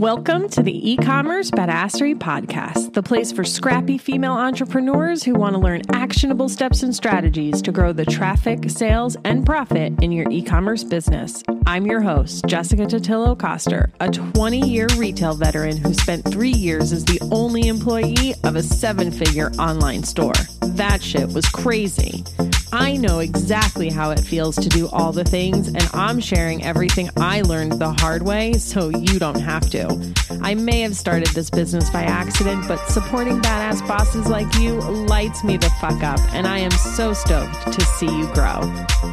Welcome to the e-commerce badassery podcast, the place for scrappy female entrepreneurs who want to learn actionable steps and strategies to grow the traffic, sales, and profit in your e-commerce business. I'm your host, Jessica Totillo Coster, a 20-year retail veteran who spent 3 years as the only employee of a seven-figure online store. That shit was crazy. I know exactly how it feels to do all the things, and I'm sharing everything I learned the hard way so you don't have to. I may have started this business by accident, but supporting badass bosses like you lights me the fuck up, and I am so stoked to see you grow.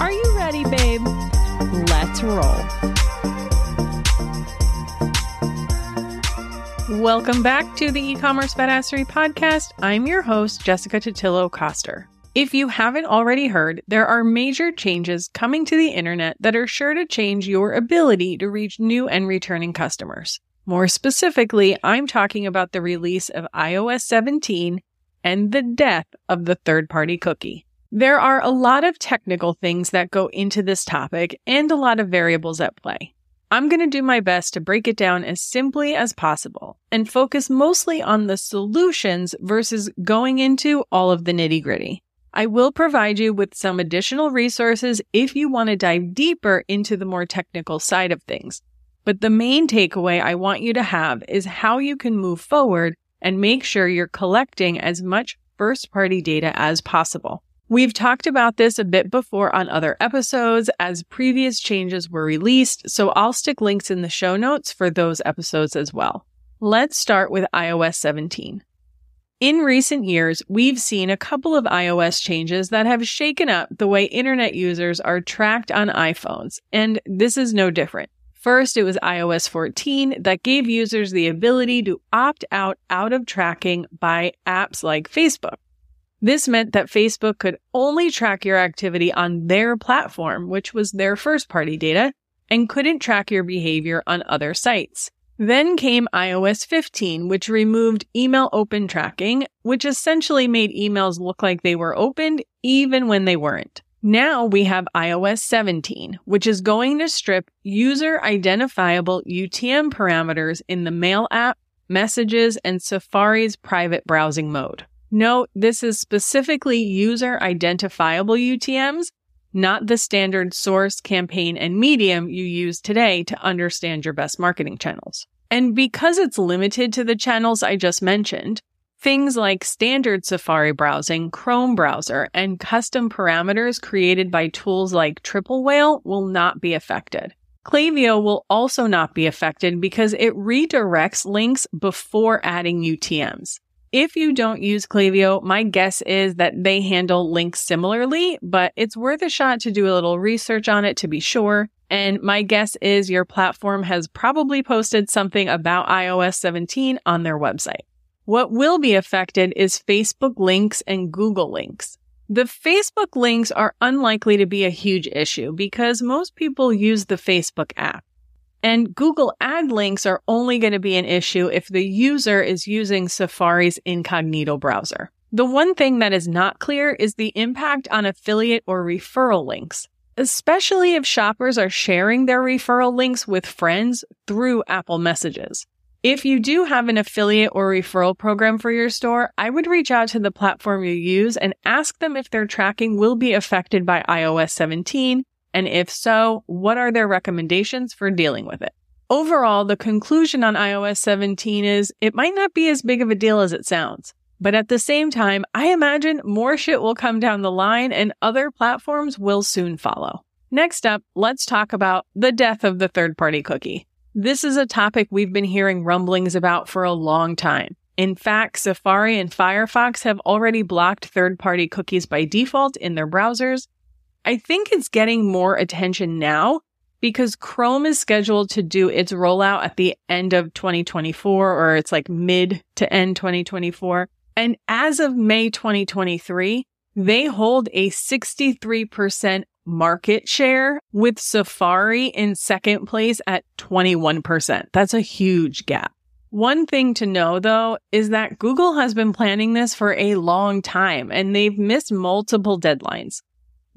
Are you ready, babe? Let's roll. Welcome back to the e-commerce badassery podcast. I'm your host, Jessica Totillo Coster. If you haven't already heard, there are major changes coming to the internet that are sure to change your ability to reach new and returning customers. More specifically, I'm talking about the release of iOS 17 and the death of the third party cookie. There are a lot of technical things that go into this topic and a lot of variables at play. I'm going to do my best to break it down as simply as possible and focus mostly on the solutions versus going into all of the nitty gritty. I will provide you with some additional resources if you want to dive deeper into the more technical side of things. But the main takeaway I want you to have is how you can move forward and make sure you're collecting as much first party data as possible. We've talked about this a bit before on other episodes as previous changes were released, so I'll stick links in the show notes for those episodes as well. Let's start with iOS 17. In recent years, we've seen a couple of iOS changes that have shaken up the way internet users are tracked on iPhones, and this is no different. First, it was iOS 14 that gave users the ability to opt out out of tracking by apps like Facebook. This meant that Facebook could only track your activity on their platform, which was their first party data, and couldn't track your behavior on other sites. Then came iOS 15, which removed email open tracking, which essentially made emails look like they were opened even when they weren't. Now we have iOS 17, which is going to strip user identifiable UTM parameters in the Mail app, Messages, and Safari's private browsing mode. Note this is specifically user identifiable UTMs, not the standard source, campaign, and medium you use today to understand your best marketing channels. And because it's limited to the channels I just mentioned, things like standard Safari browsing, Chrome browser, and custom parameters created by tools like Triple Whale will not be affected. Klaviyo will also not be affected because it redirects links before adding UTMs. If you don't use Klaviyo, my guess is that they handle links similarly, but it's worth a shot to do a little research on it to be sure. And my guess is your platform has probably posted something about iOS 17 on their website. What will be affected is Facebook links and Google links. The Facebook links are unlikely to be a huge issue because most people use the Facebook app. And Google ad links are only going to be an issue if the user is using Safari's incognito browser. The one thing that is not clear is the impact on affiliate or referral links, especially if shoppers are sharing their referral links with friends through Apple Messages. If you do have an affiliate or referral program for your store, I would reach out to the platform you use and ask them if their tracking will be affected by iOS 17 and if so, what are their recommendations for dealing with it? Overall, the conclusion on iOS 17 is it might not be as big of a deal as it sounds. But at the same time, I imagine more shit will come down the line and other platforms will soon follow. Next up, let's talk about the death of the third party cookie. This is a topic we've been hearing rumblings about for a long time. In fact, Safari and Firefox have already blocked third party cookies by default in their browsers, I think it's getting more attention now because Chrome is scheduled to do its rollout at the end of 2024 or it's like mid to end 2024. And as of May 2023, they hold a 63% market share with Safari in second place at 21%. That's a huge gap. One thing to know though is that Google has been planning this for a long time and they've missed multiple deadlines.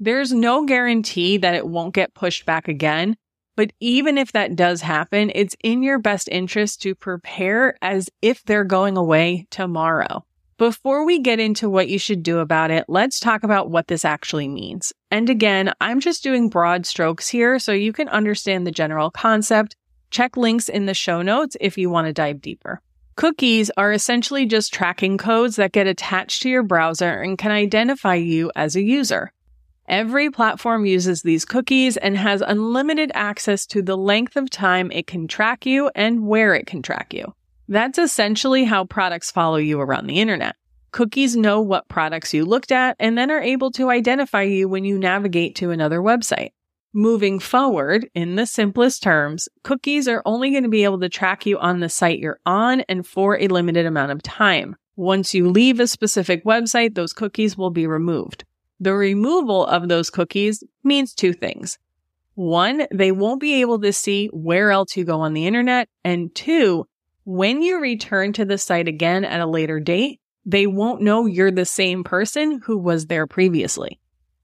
There's no guarantee that it won't get pushed back again, But even if that does happen, it's in your best interest to prepare as if they're going away tomorrow. Before we get into what you should do about it, let's talk about what this actually means. And again, I'm just doing broad strokes here so you can understand the general concept. Check links in the show notes if you want to dive deeper. Cookies are essentially just tracking codes that get attached to your browser and can identify you as a user. Every platform uses these cookies and has unlimited access to the length of time it can track you and where it can track you. That's essentially how products follow you around the internet. Cookies know what products you looked at and then are able to identify you when you navigate to another website. Moving forward, in the simplest terms, cookies are only going to be able to track you on the site you're on and for a limited amount of time. Once you leave a specific website, those cookies will be removed. The removal of those cookies means two things. One, they won't be able to see where else you go on the internet. And two, when you return to the site again at a later date, they won't know you're the same person who was there previously.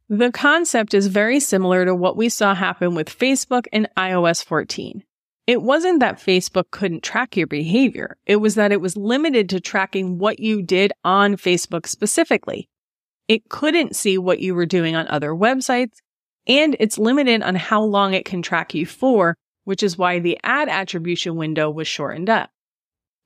The concept is very similar to what we saw happen with Facebook and iOS 14. It wasn't that Facebook couldn't track your behavior. It was that it was limited to tracking what you did on Facebook specifically. It couldn't see what you were doing on other websites, and it's limited on how long it can track you for, which is why the ad attribution window was shortened up.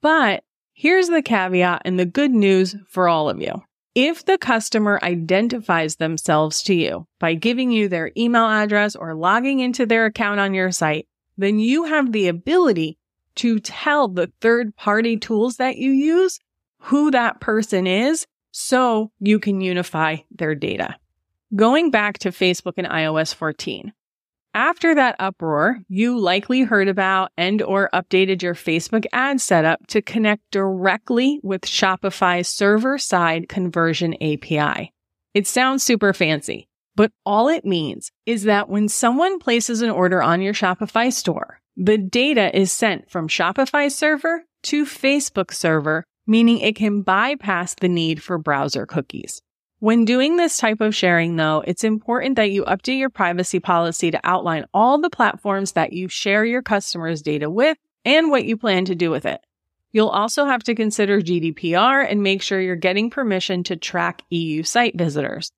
But here's the caveat and the good news for all of you. If the customer identifies themselves to you by giving you their email address or logging into their account on your site, then you have the ability to tell the third party tools that you use who that person is so you can unify their data. Going back to Facebook and iOS 14. After that uproar, you likely heard about and or updated your Facebook ad setup to connect directly with Shopify's server-side conversion API. It sounds super fancy, but all it means is that when someone places an order on your Shopify store, the data is sent from Shopify server to Facebook server meaning it can bypass the need for browser cookies. When doing this type of sharing, though, it's important that you update your privacy policy to outline all the platforms that you share your customers' data with and what you plan to do with it. You'll also have to consider GDPR and make sure you're getting permission to track EU site visitors.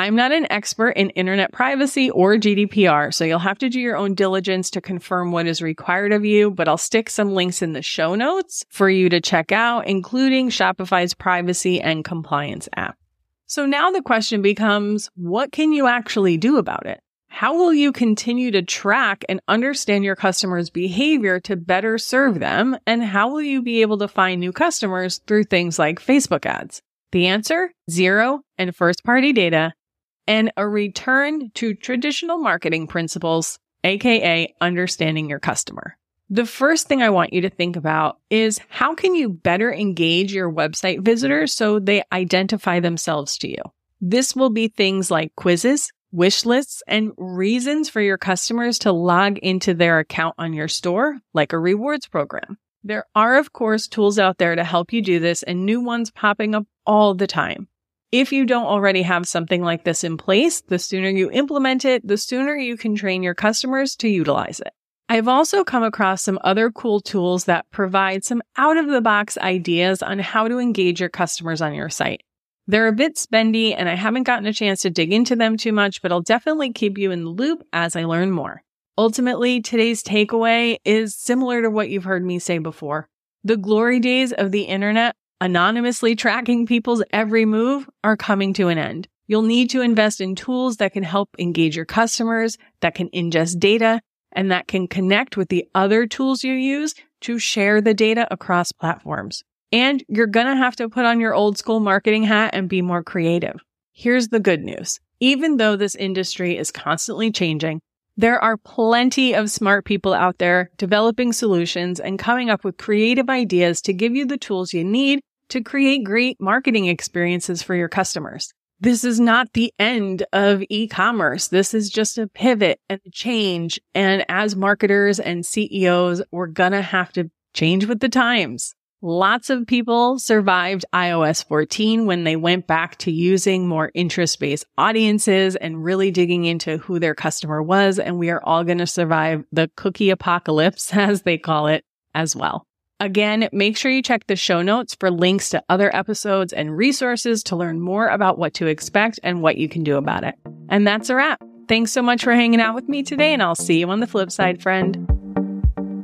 I'm not an expert in internet privacy or GDPR, so you'll have to do your own diligence to confirm what is required of you, but I'll stick some links in the show notes for you to check out, including Shopify's privacy and compliance app. So now the question becomes, what can you actually do about it? How will you continue to track and understand your customers' behavior to better serve them? And how will you be able to find new customers through things like Facebook ads? The answer, zero and first party data and a return to traditional marketing principles, aka understanding your customer. The first thing I want you to think about is how can you better engage your website visitors so they identify themselves to you? This will be things like quizzes, wish lists, and reasons for your customers to log into their account on your store, like a rewards program. There are, of course, tools out there to help you do this and new ones popping up all the time. If you don't already have something like this in place, the sooner you implement it, the sooner you can train your customers to utilize it. I've also come across some other cool tools that provide some out of the box ideas on how to engage your customers on your site. They're a bit spendy and I haven't gotten a chance to dig into them too much, but I'll definitely keep you in the loop as I learn more. Ultimately, today's takeaway is similar to what you've heard me say before. The glory days of the internet anonymously tracking people's every move are coming to an end. You'll need to invest in tools that can help engage your customers, that can ingest data, and that can connect with the other tools you use to share the data across platforms. And you're going to have to put on your old school marketing hat and be more creative. Here's the good news. Even though this industry is constantly changing, there are plenty of smart people out there developing solutions and coming up with creative ideas to give you the tools you need to create great marketing experiences for your customers. This is not the end of e-commerce. This is just a pivot and a change. And as marketers and CEOs, we're going to have to change with the times. Lots of people survived iOS 14 when they went back to using more interest based audiences and really digging into who their customer was. And we are all going to survive the cookie apocalypse, as they call it, as well. Again, make sure you check the show notes for links to other episodes and resources to learn more about what to expect and what you can do about it. And that's a wrap. Thanks so much for hanging out with me today, and I'll see you on the flip side, friend.